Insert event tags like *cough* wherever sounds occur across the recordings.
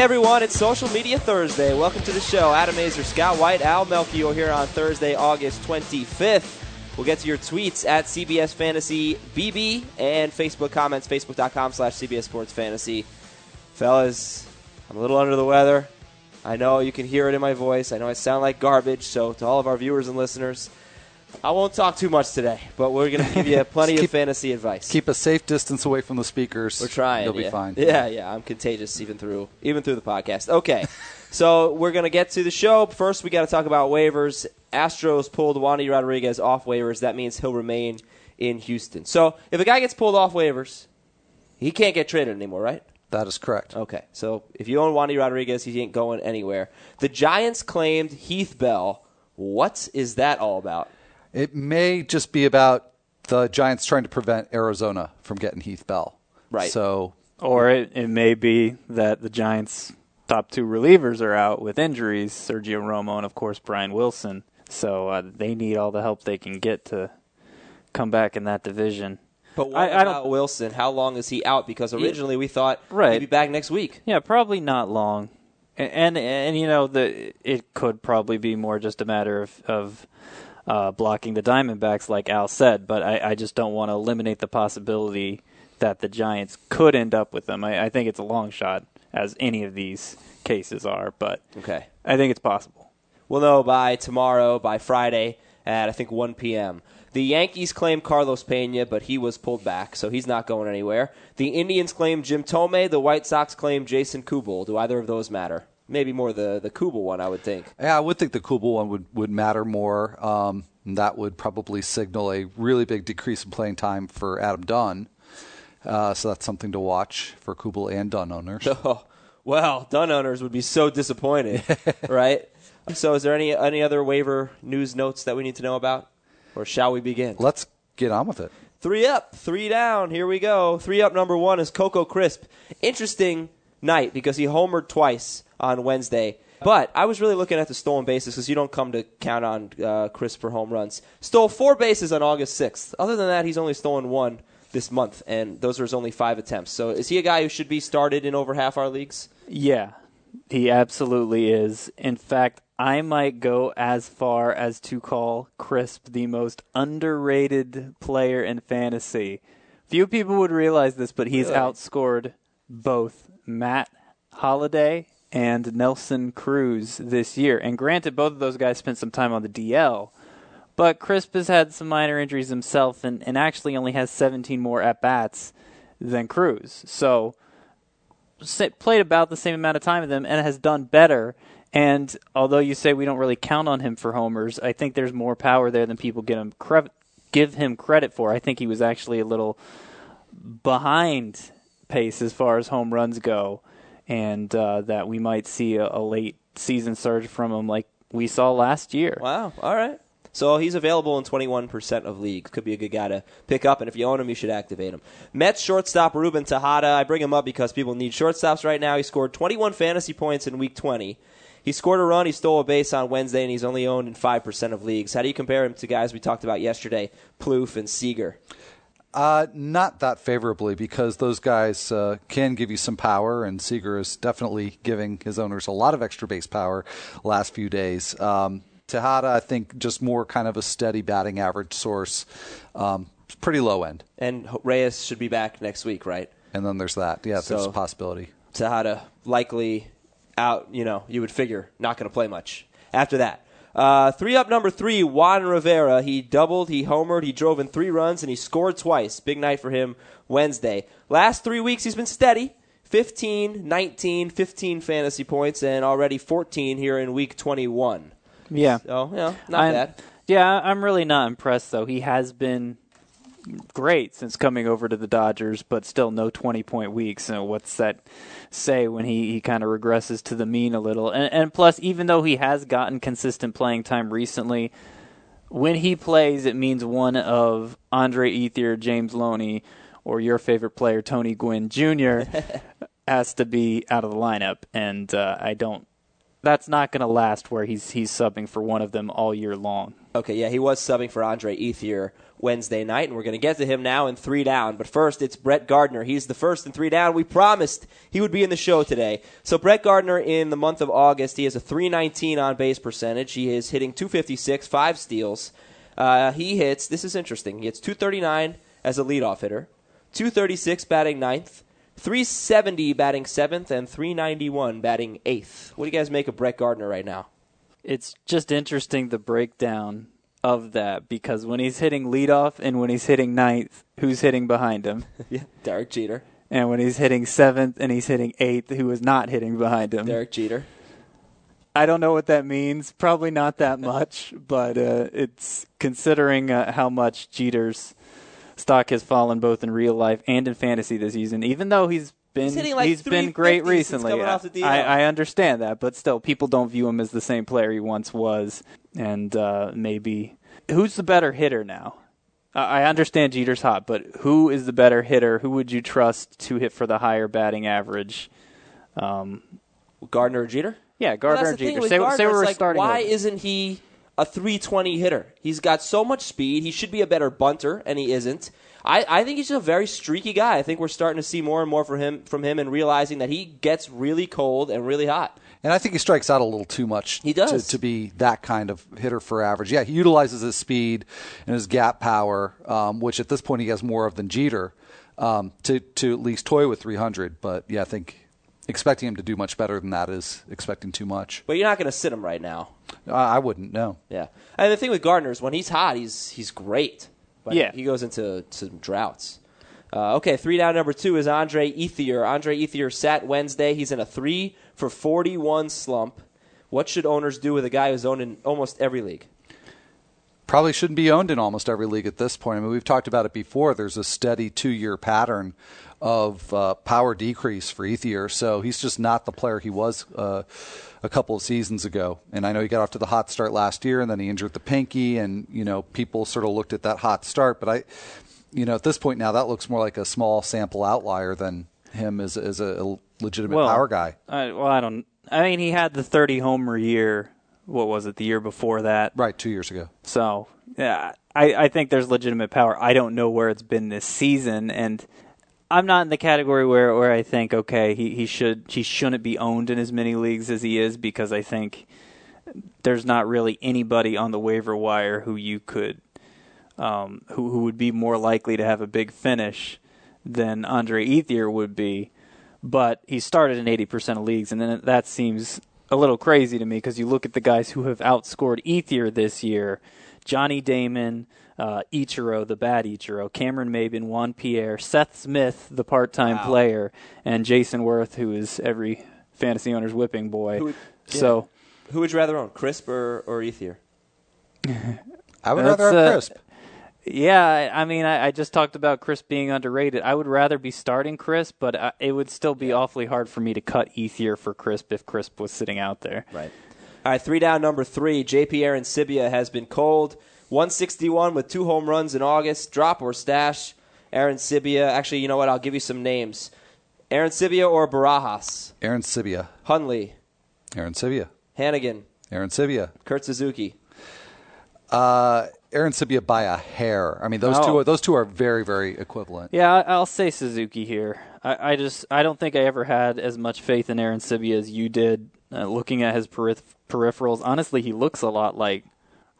Everyone, it's Social Media Thursday. Welcome to the show. Adam Aizer, Scott White, Al Melchior here on Thursday, August 25th. We'll get to your tweets at CBS Fantasy BB and Facebook comments, facebook.com slash CBS Sports Fantasy. Fellas, I'm a little under the weather. I know you can hear it in my voice. I know I sound like garbage, so to all of our viewers and listeners, I won't talk too much today, but we're going to give you *laughs* plenty keep, of fantasy advice. Keep a safe distance away from the speakers. We're trying. You'll yeah. be fine. Yeah, yeah. I'm contagious even through even through the podcast. Okay, *laughs* so we're going to get to the show. First, we got to talk about waivers. Astros pulled Wandy Rodriguez off waivers. That means he'll remain in Houston. So if a guy gets pulled off waivers, he can't get traded anymore, right? That is correct. Okay, so if you own Wandy Rodriguez, he ain't going anywhere. The Giants claimed Heath Bell. What is that all about? It may just be about the Giants trying to prevent Arizona from getting Heath Bell. Right. So, Or it, it may be that the Giants' top two relievers are out with injuries Sergio Romo and, of course, Brian Wilson. So uh, they need all the help they can get to come back in that division. But what I- I about don't- Wilson? How long is he out? Because originally we thought Right. he'd be back next week. Yeah, probably not long. And and, and you know the it could probably be more just a matter of of uh, blocking the Diamondbacks, like Al said. But I, I just don't want to eliminate the possibility that the Giants could end up with them. I, I think it's a long shot, as any of these cases are, but Okay. I think it's possible. We'll know by tomorrow, by Friday at I think 1 p.m. The Yankees claim Carlos Pena, but he was pulled back, so he's not going anywhere. The Indians claim Jim Thome. The White Sox claim Jason Kubel. Do either of those matter? Maybe more the the Kubel one, I would think. yeah, I would think the Kubel one would, would matter more. Um, that would probably signal a really big decrease in playing time for Adam Dunn. Uh, so that's something to watch for Kubel and Dunn owners. *laughs* Oh, well, Dunn owners would be so disappointed, *laughs* right? So, is there any any other waiver news notes that we need to know about, or shall we begin? Let's get on with it. Three up, three down. Here we go. Three up. Number one is Coco Crisp. Interesting night because he homered twice on Wednesday. But I was really looking at the stolen bases because you don't come to count on uh, Crisp for home runs. Stole four bases on August 6th. Other than that, he's only stolen one this month, and those are his only five attempts. So is he a guy who should be started in over half our leagues? Yeah, he absolutely is. In fact, I might go as far as to call Crisp the most underrated player in fantasy. Few people would realize this, but he's Really? outscored both Matt Holliday and Nelson Cruz this year. And granted, both of those guys spent some time on the DL, but Crisp has had some minor injuries himself and, and actually only has 17 more at bats than Cruz. So played about the same amount of time with them and has done better. And although you say we don't really count on him for homers, I think there's more power there than people give him cre- give him credit for. I think he was actually a little behind pace as far as home runs go, and uh, that we might see a, a late season surge from him like we saw last year. Wow. All right. So he's available in 21% of leagues. Could be a good guy to pick up, and if you own him, you should activate him. Mets shortstop Ruben Tejada. I bring him up because people need shortstops right now. He scored 21 fantasy points in Week 20. He scored a run. He stole a base on Wednesday, and he's only owned in 5% of leagues. How do you compare him to guys we talked about yesterday, Plouffe and Seager? Uh, not that favorably because those guys uh, can give you some power, and Seager is definitely giving his owners a lot of extra base power last few days. Um, Tejada, I think, just more kind of a steady batting average source, um, pretty low end. And Reyes should be back next week, right? And then there's that. Yeah, there's a possibility. Tejada likely out, you know, you would figure not going to play much after that. Uh, three up number three, Juan Rivera. He doubled, he homered, he drove in three runs, and he scored twice. Big night for him Wednesday. Last three weeks, he's been steady 15, 19, 15 fantasy points, and already 14 here in week 21. Yeah. So, know, not I'm- bad. Yeah, I'm really not impressed though. He has been great since coming over to the Dodgers, but still no 20 point weeks. So what's that say when he, he kind of regresses to the mean a little? And, and plus, even though he has gotten consistent playing time recently, when he plays, it means one of Andre Ethier, James Loney, or your favorite player, Tony Gwynn Jr., *laughs* has to be out of the lineup. And uh, I don't. That's not going to last where he's he's subbing for one of them all year long. Okay, yeah, he was subbing for Andre Ethier Wednesday night, and we're going to get to him now in three down. But first, it's Brett Gardner. He's the first in three down. We promised he would be in the show today. So Brett Gardner, in the month of August, he has a 319 on base percentage. He is hitting 256, five steals. Uh, he hits. This is interesting. He hits 239 as a leadoff hitter, 236 batting ninth. 370 batting seventh and 391 batting eighth. What do you guys make of Brett Gardner right now? It's just interesting the breakdown of that because when he's hitting leadoff and when he's hitting ninth, who's hitting behind him? *laughs* yeah, Derek Jeter. And when he's hitting seventh and he's hitting eighth, who is not hitting behind him? Derek Jeter. I don't know what that means. Probably not that *laughs* much, but uh, it's considering uh, how much Jeter's stock has fallen both in real life and in fantasy this season. Even though he's been he's, like he's been great recently. I, I, understand that, but still, people don't view him as the same player he once was, and uh, maybe who's the better hitter now? I understand Jeter's hot, but who is the better hitter? Who would you trust to hit for the higher batting average? Um, Gardner or Jeter? Yeah, Gardner well, or Jeter. Say, Gardner, say we're like, starting. Why over. isn't he a 320 hitter? He's got so much speed. He should be a better bunter, and he isn't. I, I think he's just a very streaky guy. I think we're starting to see more and more from him from him and realizing that he gets really cold and really hot. And I think he strikes out a little too much. He does to, to be that kind of hitter for average. Yeah, he utilizes his speed and his gap power, um, which at this point he has more of than Jeter, um, to to at least toy with 300. But yeah, I think expecting him to do much better than that is expecting too much. But you're not going to sit him right now. Uh, I wouldn't. No. Yeah, and the thing with Gardner is when he's hot, he's he's great. But yeah, he goes into some droughts. Uh, okay, three down number two is Andre Ethier. Andre Ethier sat Wednesday. He's in a three for 41 slump. What should owners do with a guy who's owned in almost every league? Probably shouldn't be owned in almost every league at this point. I mean, we've talked about it before. There's a steady two year pattern of uh, power decrease for Ethier, so he's just not the player he was uh, a couple of seasons ago. And I know he got off to the hot start last year, and then he injured the pinky, and you know people sort of looked at that hot start, but I you know, at this point now, that looks more like a small sample outlier than him as, as a legitimate well, power guy. I, well, I don't. I mean, he had the 30 homer year. What was it? The year before that? Right, two years ago. So, yeah, I, I think there's legitimate power. I don't know where it's been this season, and I'm not in the category where, where I think okay, he, he should he shouldn't be owned in as many leagues as he is because I think there's not really anybody on the waiver wire who you could um, who who would be more likely to have a big finish than Andre Ethier would be. But he started in 80% of leagues, and then that seems a little crazy to me because you look at the guys who have outscored Ethier this year: Johnny Damon, uh, Ichiro, the bad Ichiro, Cameron Maybin, Juan Pierre, Seth Smith, the part-time wow. player, and Jayson Werth, who is every fantasy owner's whipping boy. Would, yeah. So, who would you rather own, Crisp or, or Ethier? *laughs* I would rather have uh, Crisp. Yeah, I mean, I, I, just talked about Chris being underrated. I would rather be starting Chris, but I, it would still be awfully hard for me to cut Ethier for Crisp if Crisp was sitting out there. Right. All right, three down, number three. JP Arencibia has been cold. 161 with two home runs in August. Drop or stash. Arencibia. Actually, you know what? I'll give you some names. Arencibia or Barajas? Aaron Sibia. Hundley. Aaron Arencibia. Hanigan. Arencibia. Kurt Suzuki. Uh, Arencibia by a hair. I mean, those oh. two. Are, those two are very, very equivalent. Yeah, I'll say Suzuki here. I, I just I don't think I ever had as much faith in Arencibia as you did. Uh, looking at his peripherals, honestly, he looks a lot like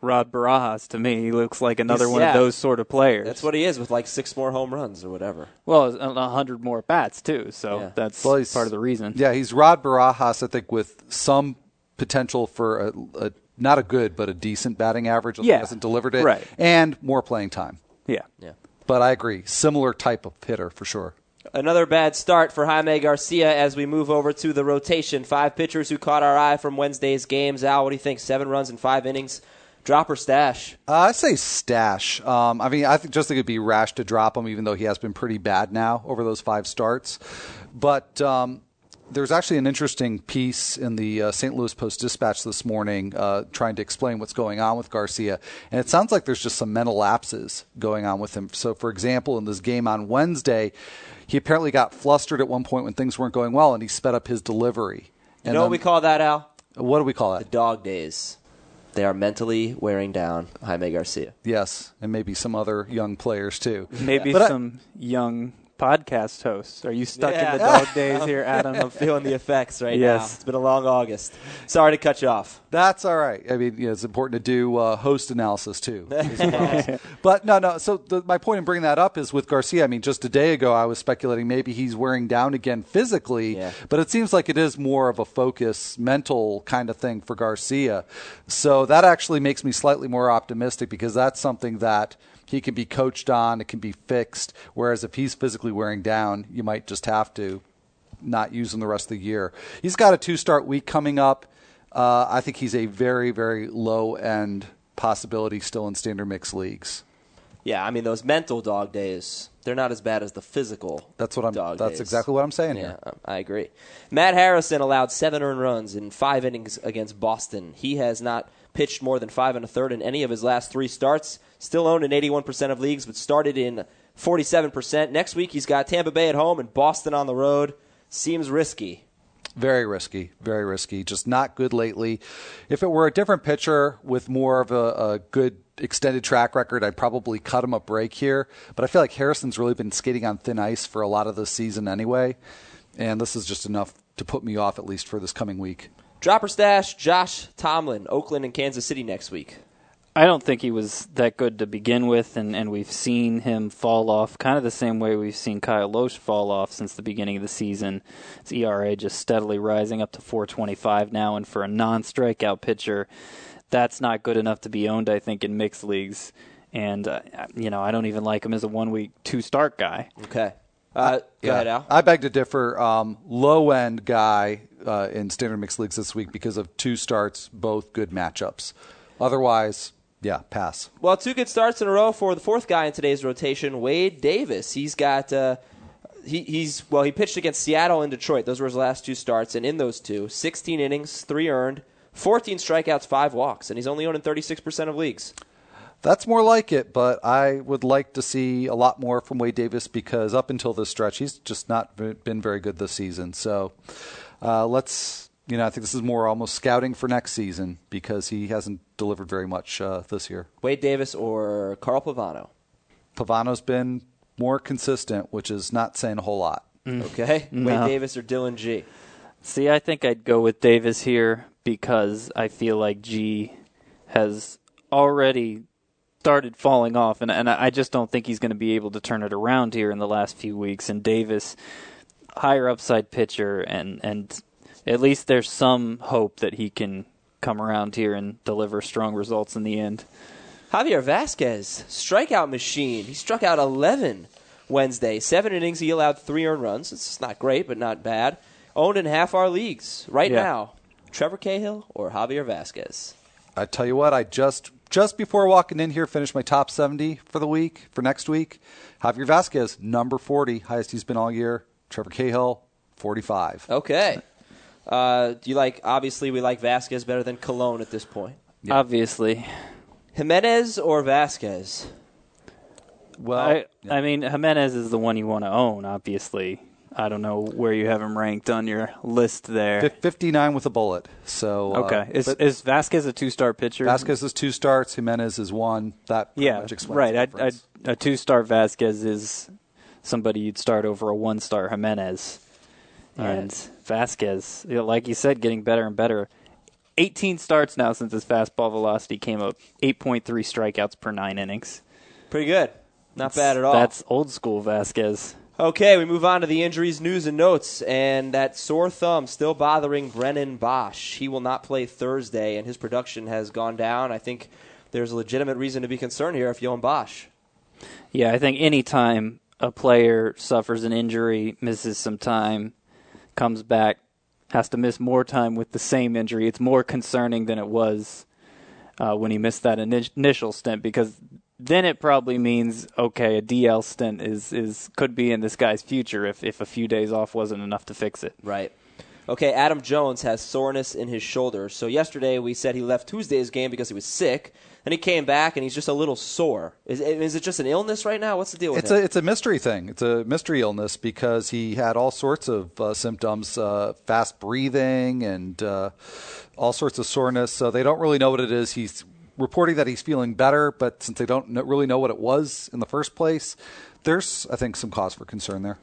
Rod Barajas to me. He looks like another He's, one yeah, of those sort of players. That's what he is with like six more home runs or whatever. Well, a hundred more bats too. So yeah. that's well, part of the reason. Yeah, he's Rod Barajas, I think, with some potential for a, a not a good, but a decent batting average. Yeah. He hasn't delivered it. Right. And more playing time. Yeah. Yeah. But I agree. Similar type of hitter for sure. Another bad start for Jaime Garcia as we move over to the rotation. Five pitchers who caught our eye from Wednesday's games. Al, what do you think? Seven runs in five innings. Drop or stash? Uh, I say stash. Um, I mean, I think, just think it'd be rash to drop him, even though he has been pretty bad now over those five starts. But um, there's actually an interesting piece in the uh, St. Louis Post Dispatch this morning uh, trying to explain what's going on with Garcia. And it sounds like there's just some mental lapses going on with him. So, for example, in this game on Wednesday, he apparently got flustered at one point when things weren't going well and he sped up his delivery. You know what we call that, Al? What do we call that? The dog days. They are mentally wearing down Jaime Garcia. Yes, and maybe some other young players too. Maybe But I- some young podcast hosts. Are you stuck Yeah. in the dog days here, *laughs* Adam? I'm feeling the effects right Yes. now. It's been a long August. Sorry to cut you off. That's all right. I mean, you know, it's important to do uh, host analysis too. *laughs* well. but no, no. So the, my point in bringing that up is with Garcia. I mean, just a day ago, I was speculating maybe he's wearing down again physically, Yeah. but it seems like it is more of a focus, mental kind of thing for Garcia. So that actually makes me slightly more optimistic because that's something that he can be coached on. It can be fixed. Whereas if he's physically wearing down, you might just have to not use him the rest of the year. He's got a two start week coming up. Uh, I think he's a very, very low end possibility still in standard mix leagues. Yeah, I mean those mental dog days, they're not as bad as the physical. That's what I'm. Dog that's days. exactly what I'm saying Yeah, here. I agree. Matt Harrison allowed seven earned runs in five innings against Boston. He has not pitched more than five and a third in any of his last three starts. Still owned in 81% of leagues, but started in 47%. Next week he's got Tampa Bay at home and Boston on the road. Seems risky. Very risky, very risky. Just not good lately. If it were a different pitcher with more of a, a good extended track record, I'd probably cut him a break here. But I feel like Harrison's really been skating on thin ice for a lot of the season anyway, and this is just enough to put me off at least for this coming week. Dropper stash, Josh Tomlin, Oakland and Kansas City next week. I don't think he was that good to begin with, and, and we've seen him fall off kind of the same way we've seen Kyle Lohse fall off since the beginning of the season. His ERA just steadily rising up to 425 now, and for a non strikeout pitcher, that's not good enough to be owned, I think, in mixed leagues. And, uh, you know, I don't even like him as a one week, two start guy. Okay. Uh, go ahead, Al. I beg to differ. Um, low end guy uh, in standard mixed leagues this week because of two starts, both good matchups. Otherwise, yeah, pass. Well, two good starts in a row for the fourth guy in today's rotation, Wade Davis. He's got uh, he, he's well, he pitched against Seattle and Detroit. Those were his last two starts, and in those two, 16 innings, three earned, 14 strikeouts, five walks, and he's only owned in 36% of leagues. That's more like it, but I would like to see a lot more from Wade Davis because up until this stretch, he's just not been very good this season. So uh, let's, you know, I think this is more almost scouting for next season because he hasn't delivered very much uh, this year. Wade Davis or Carl Pavano. Pavano's been more consistent, which is not saying a whole lot. Okay, No. Wade Davis or Dillon Gee. See, I think I'd go with Davis here because I feel like Gee has already started falling off, and, and I just don't think he's going to be able to turn it around here in the last few weeks. And Davis, higher upside pitcher, and, and at least there's some hope that he can come around here and deliver strong results in the end. Javier Vazquez, strikeout machine. He struck out 11 Wednesday. Seven innings, he allowed three earned runs. It's not great, but not bad. Owned in half our leagues right Yeah. now. Trevor Cahill or Javier Vazquez? I tell you what, I just just before walking in here finished my top 70 for the week for next week. Javier Vazquez, number 40, highest he's been all year. Trevor Cahill, 45. Okay. Uh, do you like? Obviously, we like Vazquez better than Colon at this point. Yeah. Obviously, Jimenez or Vazquez? Well, I, yeah. I mean Jimenez is the one you want to own. Obviously, I don't know where you have him ranked on your list there. Fif- 59 with a bullet. So uh, Okay. Is but is Vazquez a two star pitcher? Vazquez is two starts. Jimenez is one. That Yeah, much explains right. the I, I, a two star Vazquez is somebody you'd start over a one star Jimenez. All and right. Vazquez, you know, like you said, getting better and better. 18 starts now since his fastball velocity came up. 8.3 strikeouts per nine innings. Pretty good. Not bad at all. That's old school Vazquez. Okay, we move on to the injuries, news, and notes. And that sore thumb still bothering Brennan Boesch. He will not play Thursday, and his production has gone down. I think there's a legitimate reason to be concerned here if you own Boesch. Yeah, I think any time a player suffers an injury, misses some time, comes back, has to miss more time with the same injury, it's more concerning than it was uh, when he missed that ini- initial stint because then it probably means okay, a DL stint is is could be in this guy's future if if a few days off wasn't enough to fix it. Right. Okay, Adam Jones has soreness in his shoulder. So yesterday we said he left Tuesday's game because he was sick. And he came back and he's just a little sore. Is, is it just an illness right now? What's the deal with it? It's him? a it's a mystery thing. It's a mystery illness because he had all sorts of uh, symptoms, uh, fast breathing and uh, all sorts of soreness. So they don't really know what it is. He's reporting that he's feeling better, but since they don't really know what it was in the first place, there's I think some cause for concern there.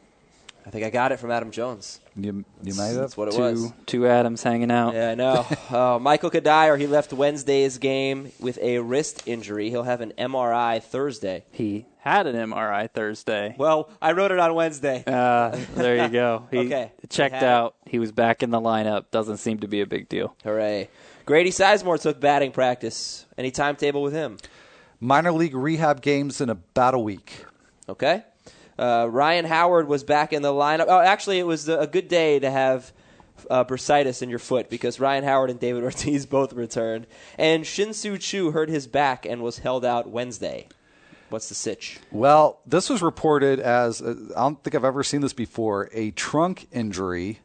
I think I got it from Adam Jones. You you might have. That's what it two was. two Adams hanging out. Yeah, I know. *laughs* uh, Michael Cuddyer, he left Wednesday's game with a wrist injury. He'll have an MRI Thursday. He had an MRI Thursday. Well, I wrote it on Wednesday. Uh, there you go. *laughs* He Okay. checked He out. He was back in the lineup. Doesn't seem to be a big deal. Hooray. Grady Sizemore took batting practice. Any timetable with him? Minor league rehab games in about a week. Okay. Uh, Ryan Howard was back in the lineup. Oh, actually, it was a good day to have uh, bursitis in your foot because Ryan Howard and David *laughs* Ortiz both returned. And Shin-Soo Choo hurt his back and was held out Wednesday. What's the sitch? Well, this was reported as uh, I don't think I've ever seen this before a trunk injury,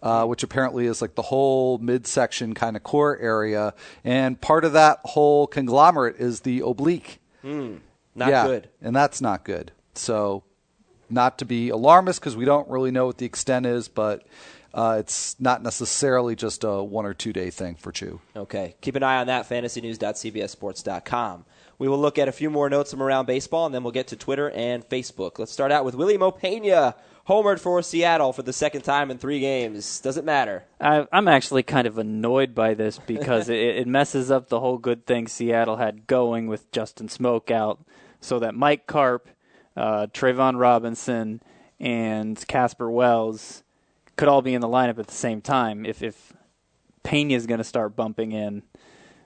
uh, which apparently is like the whole midsection kind of core area, and part of that whole conglomerate is the oblique. Not yeah, good. and that's not good. So, not to be alarmist because we don't really know what the extent is, but uh, it's not necessarily just a one or two day thing for Choo. Okay. Keep an eye on that, fantasynews.cbsports.com. We will look at a few more notes from around baseball, and then we'll get to Twitter and Facebook. Let's start out with Wily Mo Pena, homered for Seattle for the second time in three games. Doesn't matter. I, I'm actually kind of annoyed by this because *laughs* it, it messes up the whole good thing Seattle had going with Justin Smoak out, so that Mike Carp, uh, Trayvon Robinson, and Casper Wells could all be in the lineup at the same time. If if Pena is going to start bumping in,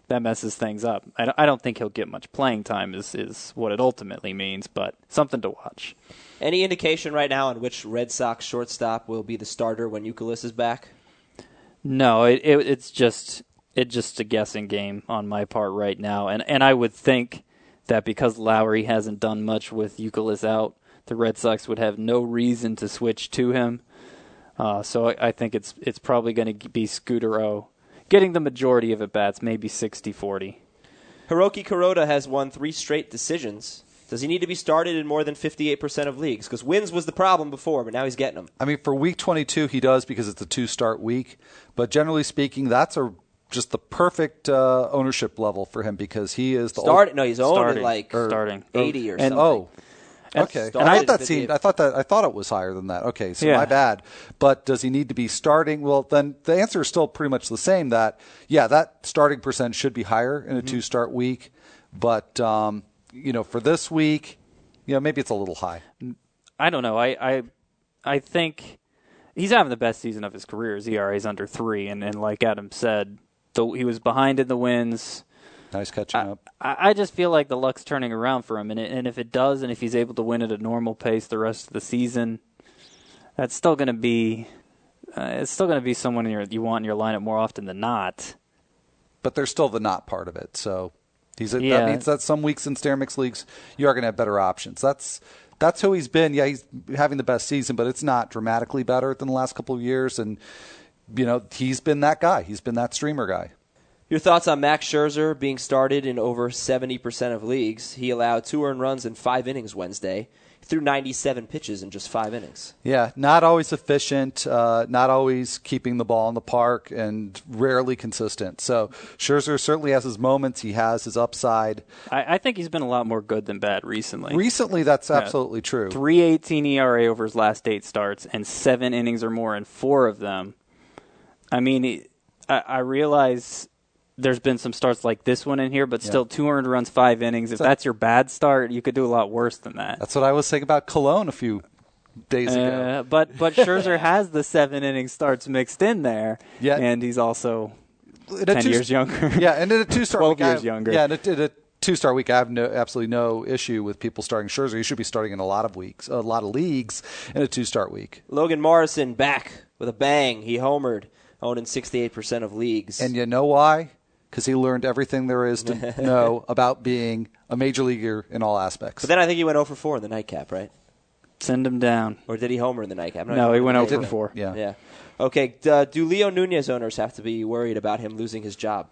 that messes things up. I don't, I don't think he'll get much playing time. Is is what it ultimately means, but something to watch. Any indication right now on which Red Sox shortstop will be the starter when Youkilis is back? No, it, it it's just it's just a guessing game on my part right now, and and I would think that because Lowrie hasn't done much with Youkilis out, the Red Sox would have no reason to switch to him. Uh, so I, I think it's it's probably going to be Scutaro getting the majority of at bats, maybe 60-40. Hiroki Kuroda has won three straight decisions. Does he need to be started in more than 58% of leagues? Because wins was the problem before, but now he's getting them. I mean, for week 22, he does because it's a two start week. But generally speaking, that's a just the perfect uh, ownership level for him because he is the Start, no, he's owned Starting. like Or- starting. 80 or And- something. Oh, okay. started I thought that 58. seemed. I thought that. I thought it was higher than that. Okay, so Yeah. my bad. But does he need to be starting? Well, then the answer is still pretty much the same. That yeah, that starting percent should be higher in a two start week. But um, you know, for this week, you know, maybe it's a little high. I don't know. I I I think he's having the best season of his career. His ERA is under three, and, and like Adam said, though he was behind in the wins. Nice catching up. I, I just feel like the luck's turning around for him, and it, and if it does, and if he's able to win at a normal pace the rest of the season, that's still going to be. Uh, it's still going to be someone in your, you want in your lineup more often than not. But there's still the not part of it. So he's a, Yeah. that means that some weeks in Stair Mix leagues you are going to have better options. That's that's who he's been. Yeah, he's having the best season, but it's not dramatically better than the last couple of years. And you know, he's been that guy. He's been that streamer guy. Your thoughts on Max Scherzer being started in over 70% of leagues? He allowed two earned runs in five innings Wednesday. He threw 97 pitches in just five innings. Yeah, not always efficient, uh, not always keeping the ball in the park, and rarely consistent. So Scherzer certainly has his moments. He has his upside. I, I think he's been a lot more good than bad recently. Recently, that's absolutely true. 318 ERA over his last eight starts and seven innings or more in four of them. I mean, I, I realize there's been some starts like this one in here, but still two earned runs, five innings. If So- that's your bad start, you could do a lot worse than that. That's what I was saying about Colon a few days ago. Uh, but but Scherzer *laughs* has the seven inning starts mixed in there, Yeah. and he's also In 10 two- years younger. *laughs* Yeah, and in a two-star 12 week, I years have- younger. Yeah, in a, in a two-star week, I have no absolutely no issue with people starting Scherzer. He should be starting in a lot of weeks, a lot of leagues in a two-star week. Logan Morrison back with a bang. He homered, owned in 68% of leagues. And you know why? Because he learned everything there is to *laughs* know about being a major leaguer in all aspects. but then I think he went 0 for 4 in the nightcap, right? Send him down. Or did he homer in the nightcap? I'm No, sure. he went Yeah, 0 for 4. yeah. Yeah. Okay. Uh, do Leo Nunez owners have to be worried about him losing his job?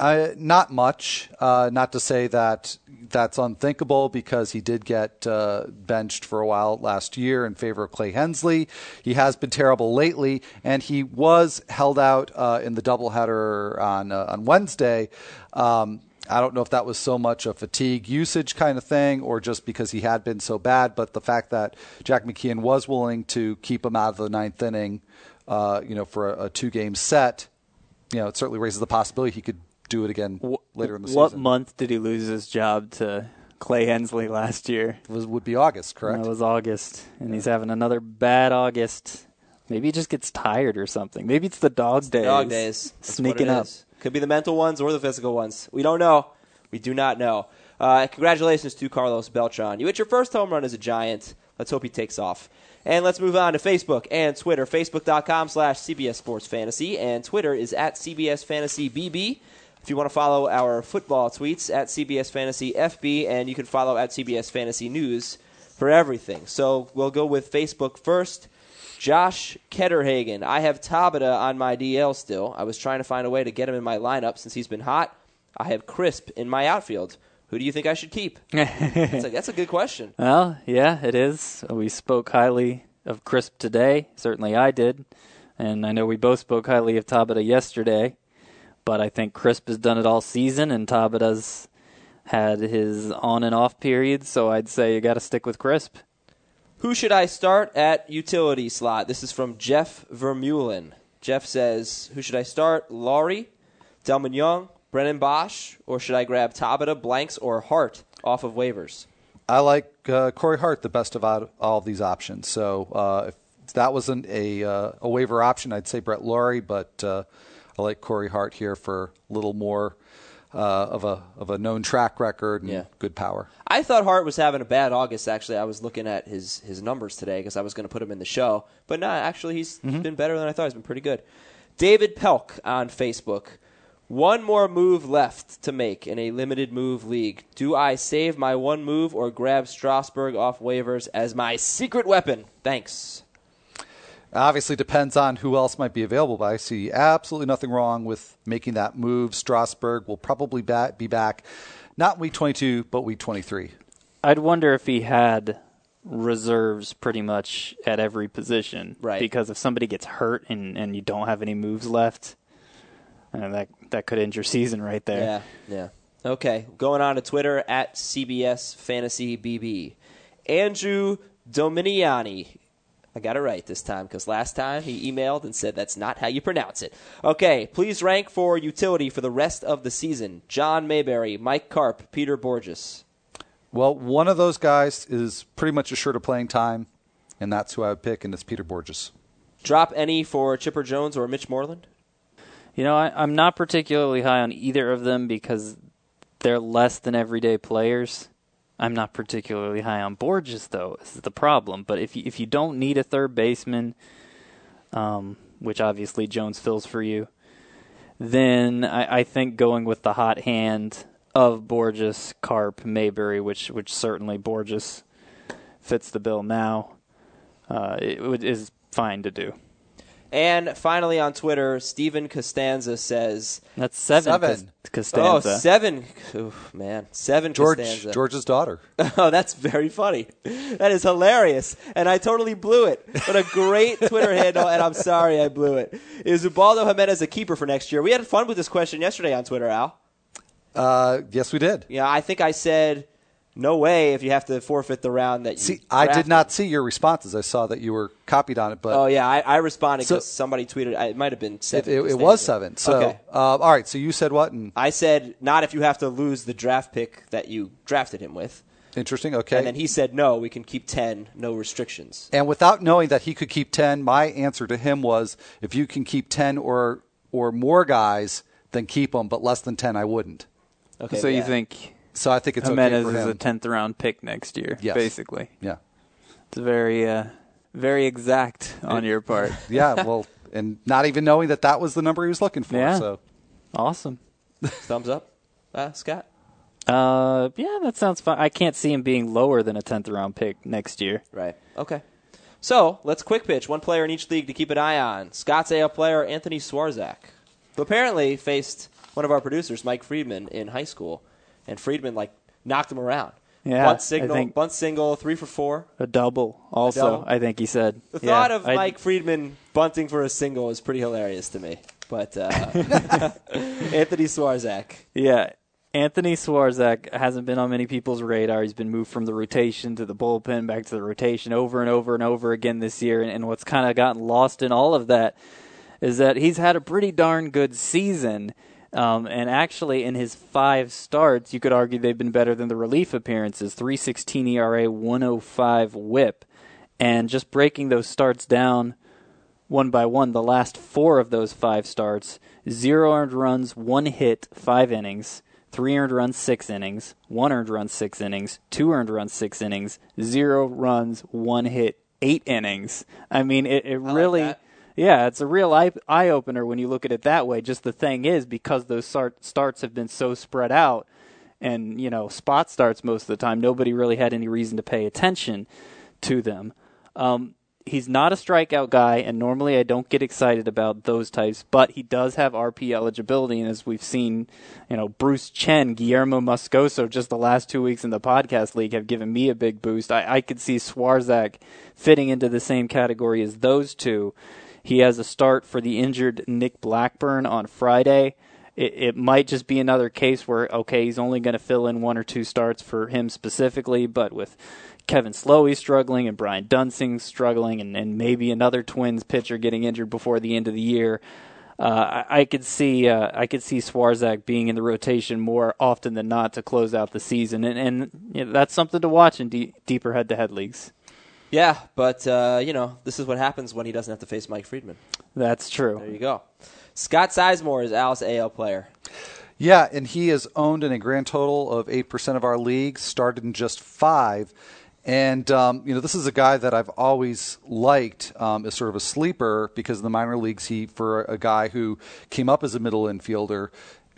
Uh, not much. Uh, not to say that that's unthinkable because he did get uh, benched for a while last year in favor of Clay Hensley. He has been terrible lately, and he was held out uh, in the doubleheader on uh, on Wednesday. Um, I don't know if that was so much a fatigue usage kind of thing or just because he had been so bad, but the fact that Jack McKeon was willing to keep him out of the ninth inning, uh, you know, for a, a two game set, you know, it certainly raises the possibility he could do it again later in the what season. What month did he lose his job to Clay Hensley last year? It was, would be August, correct? That was August, and he's having another bad August. Maybe he just gets tired or something. Maybe it's the dog days. Dog days. That's Sneaking up. is. Could be the mental ones or the physical ones. We don't know. We do not know. Uh, congratulations to Carlos Beltran. You hit your first home run as a Giant. Let's hope he takes off. And let's move on to Facebook and Twitter. Facebook.com slash CBS Sports Fantasy. And Twitter is at CBS Fantasy BB. If you want to follow our football tweets at CBS Fantasy FB, and you can follow at CBS Fantasy News for everything. So we'll go with Facebook first. Josh Ketterhagen. I have Tabata on my DL still. I was trying to find a way to get him in my lineup since he's been hot. I have Crisp in my outfield. Who do you think I should keep? *laughs* that's, a, that's a good question. Well, yeah, it is. We spoke highly of Crisp today. Certainly I did. And I know we both spoke highly of Tabata yesterday. But I think Crisp has done it all season, and Tabata's had his on and off periods. So I'd say you got to stick with Crisp. Who should I start at utility slot? This is from Jeff Vermeulen. Jeff says, Who should I start? Lawrie, Delmon Young, Brennan Boesch, or should I grab Tabata, Blanks, or Hart off of waivers? I like uh, Corey Hart the best of all, all of these options. So uh, if that wasn't a, uh, a waiver option, I'd say Brett Lawrie, but uh, I like Corey Hart here for a little more uh, of a of a known track record and Yeah. good power. I thought Hart was having a bad August. Actually, I was looking at his his numbers today because I was going to put him in the show. But no, actually, he's been better than I thought. He's been pretty good. David Pelk on Facebook. One more move left to make in a limited move league. Do I save my one move or grab Strasburg off waivers as my secret weapon? Thanks. Obviously, depends on who else might be available, but I see absolutely nothing wrong with making that move. Strasburg will probably ba- be back, not week 22, but week 23. I'd wonder if he had reserves pretty much at every position. Right. Because if somebody gets hurt and, and you don't have any moves left, uh, that that could end your season right there. Yeah, yeah. Okay, going on to Twitter at CBS Fantasy BB. Andrew Dominiani. I got it right this time because last time he emailed and said that's not how you pronounce it. Okay, please rank for utility for the rest of the season. John Mayberry, Mike Carp, Peter Bourjos. Well, one of those guys is pretty much assured of playing time, and that's who I would pick, and it's Peter Bourjos. Drop any for Chipper Jones or Mitch Moreland? You know, I, I'm not particularly high on either of them because they're less than everyday players. I'm not particularly high on Bourjos, though. Is the problem. But if you, if you don't need a third baseman, um, which obviously Jones fills for you, then I, I think going with the hot hand of Bourjos, Carp, Mayberry, which which certainly Bourjos fits the bill now, uh, it would, is fine to do. And finally on Twitter, Steven Costanza says, That's seven. Seven. Cos- "Oh, Costanza. seven, Oof, man, seven George, Costanza." George's daughter. *laughs* Oh, that's very funny. That is hilarious. And I totally blew it. What a great Twitter handle, and I'm sorry I blew it. Is Ubaldo Jimenez a keeper for next year? We had fun with this question yesterday on Twitter, Al. Uh, yes, we did. Yeah, I think I said, no way if you have to forfeit the round that you See, I did not see your responses. I saw that you were copied on it, but Oh, yeah, I, I responded So- because somebody tweeted. It might have been seven. it, it Costanza. was seven. So, Okay. uh, all right. So you said what? And I said, not if you have to lose the draft pick that you drafted him with. interesting. Okay. And then he said, no, we can keep 10, no restrictions. And without knowing that he could keep 10, my answer to him was if you can keep 10 or or more guys, then keep them, but less than 10 I wouldn't. Okay, so you think So I think it's Jimenez okay for is a tenth round pick next year? Yes. basically. yeah. It's very, uh, very exact on your part. *laughs* Yeah, well, and not even knowing that that was the number he was looking for. Yeah. So Awesome. *laughs* Thumbs up, uh, Scott? Uh, yeah, that sounds fine. I can't see him being lower than a tenth round pick next year. Right. Okay. So let's quick pitch one player in each league to keep an eye on. Scott's AL player Anthony Swarzak, who apparently faced one of our producers, Mike Friedman, in high school, and Friedman like knocked him around. Yeah, bunt signal, bunt single, three for four. A double, also. double? I think he said. The Yeah, thought of I- Mike Friedman bunting for a single is pretty hilarious to me. But uh, *laughs* Anthony Swarzak, Yeah. Anthony Swarzak hasn't been on many people's radar. He's been moved from the rotation to the bullpen, back to the rotation over and over and over again this year. And, and what's kind of gotten lost in all of that is that he's had a pretty darn good season. Um, and actually, in his five starts, you could argue they've been better than the relief appearances 316 ERA, 105 whip. And just breaking those starts down one by one, the last four of those five starts zero earned runs, one hit, five innings, three earned runs, six innings, one earned run, six innings, two earned runs, six innings, zero runs, one hit, eight innings. I mean, it, it like really. that. Yeah, it's a real eye, opener when you look at it that way. Just the thing is, because those start, starts have been so spread out, and you know, spot starts most of the time, nobody really had any reason to pay attention to them. Um, he's not a strikeout guy, and normally I don't get excited about those types, but he does have RP eligibility, and as we've seen, you know, Bruce Chen, Guillermo Moscoso, just the last two weeks in the podcast league have given me a big boost. I, I could see Swarzak fitting into the same category as those two. He has a start for the injured Nick Blackburn on Friday. It, it might just be another case where, okay, he's only going to fill in one or two starts for him specifically, but with Kevin Slowey struggling and Brian Duensing struggling, and, and maybe another Twins pitcher getting injured before the end of the year. Uh, I, I could see uh, I could see Swarzak being in the rotation more often than not to close out the season, and, and you know, that's something to watch in de- deeper head-to-head leagues. Yeah, but uh, you know this is what happens when he doesn't have to face Mike Friedman. That's true. There you go. Scott Sizemore is Al's AL player. Yeah, and he is owned in a grand total of 8% of our leagues, started in just five. And, um, you know, this is a guy that I've always liked um, as sort of a sleeper because in the minor leagues, he, for a guy who came up as a middle infielder,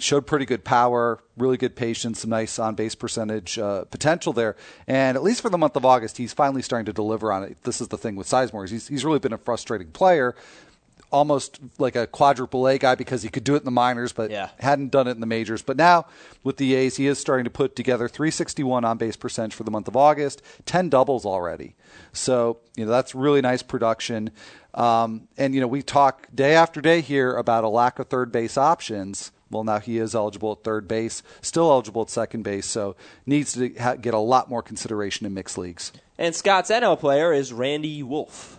showed pretty good power, really good patience, some nice on base percentage uh, potential there. And at least for the month of August, he's finally starting to deliver on it. This is the thing with Sizemore. He's, he's really been a frustrating player almost like a quadruple A guy because he could do it in the minors, but Yeah. hadn't done it in the majors. But now with the A's, he is starting to put together 361 on base percentage for the month of August, 10 doubles already. So, you know, that's really nice production. Um, and, you know, we talk day after day here about a lack of third base options. Well, now he is eligible at third base, still eligible at second base, so needs to ha- get a lot more consideration in mixed leagues. And Scott's NL player is Randy Wolf.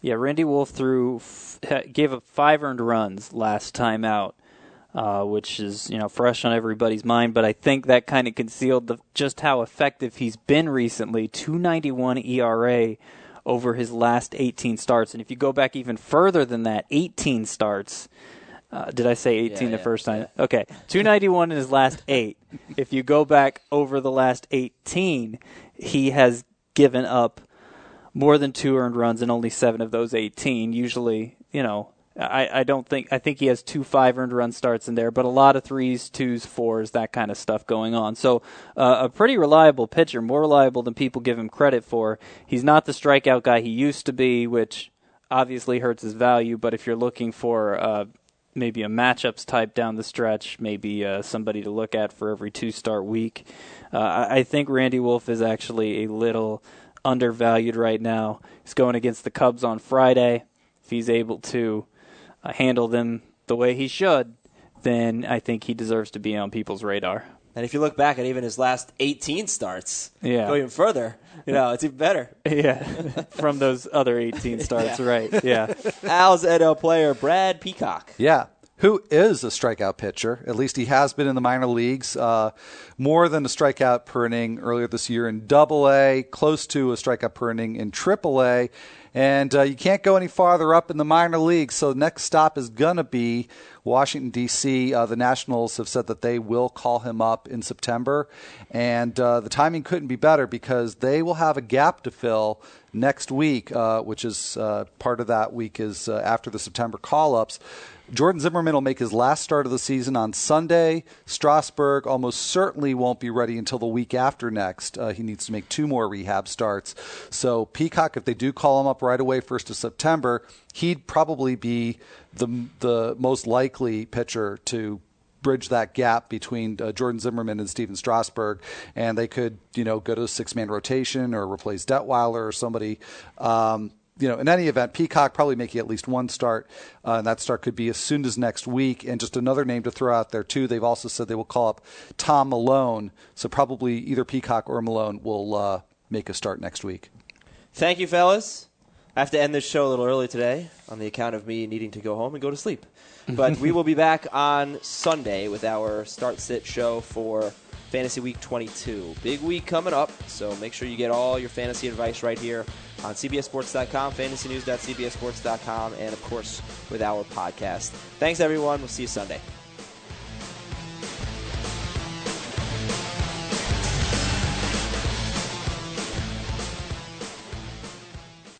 Yeah, Randy Wolf threw f- gave up five earned runs last time out, uh, which is you know fresh on everybody's mind. But I think that kind of concealed the, just how effective he's been recently. Two ninety one ERA over his last eighteen starts, and if you go back even further than that, eighteen starts. Uh, did I say 18 Yeah, the yeah, first time? Okay. 291 in his last *laughs* eight. if you go back over the last 18, he has given up more than two earned runs in only seven of those 18. Usually, you know, I, I don't think, I think he has two five earned run starts in there, but a lot of threes, twos, fours, that kind of stuff going on. So, uh, a pretty reliable pitcher, more reliable than people give him credit for. He's not the strikeout guy he used to be, which obviously hurts his value, but if you're looking for, uh, maybe a matchups type down the stretch, maybe uh, somebody to look at for every two start week. Uh, I, think Randy Wolf is actually a little undervalued right now. He's going against the Cubs on Friday. If he's able to uh, handle them the way he should, then I think he deserves to be on people's radar. And if you look back at even his last 18 starts, Yeah. go even further, you know, it's even better. *laughs* Yeah, from those other 18 *laughs* starts, Yeah. right? Yeah. *laughs* Al's NL player, Brad Peacock. Yeah. Who is a strikeout pitcher? At least he has been in the minor leagues. Uh, more than a strikeout per inning earlier this year in Double A, close to a strikeout per inning in Triple A, and uh, you can't go any farther up in the minor leagues. So the next stop is gonna be Washington D.C. Uh, the Nationals have said that they will call him up in September, and uh, the timing couldn't be better because they will have a gap to fill next week, uh, which is uh, part of that week is uh, after the September call-ups. Jordan Zimmermann will make his last start of the season on Sunday. Strasburg almost certainly won't be ready until the week after next. Uh, he needs to make two more rehab starts. So Peacock, if they do call him up right away, first of September, he'd probably be the the most likely pitcher to bridge that gap between uh, Jordan Zimmermann and Stephen Strasburg, and they could, you know, go to a six man rotation or replace Detwiler or somebody. Um, you know, in any event, Peacock probably making at least one start, uh, and that start could be as soon as next week. And just another name to throw out there too. They've also said they will call up Tom Milone, so probably either Peacock or Milone will uh, make a start next week. Thank you, fellas. I have to end this show a little early today on the account of me needing to go home and go to sleep. *laughs* But we will be back on Sunday with our start sit show for Fantasy Week 22. Big week coming up, so make sure you get all your fantasy advice right here on CBSSports.com, fantasynews.cbssports.com, and of course with our podcast. Thanks, everyone. We'll see you Sunday.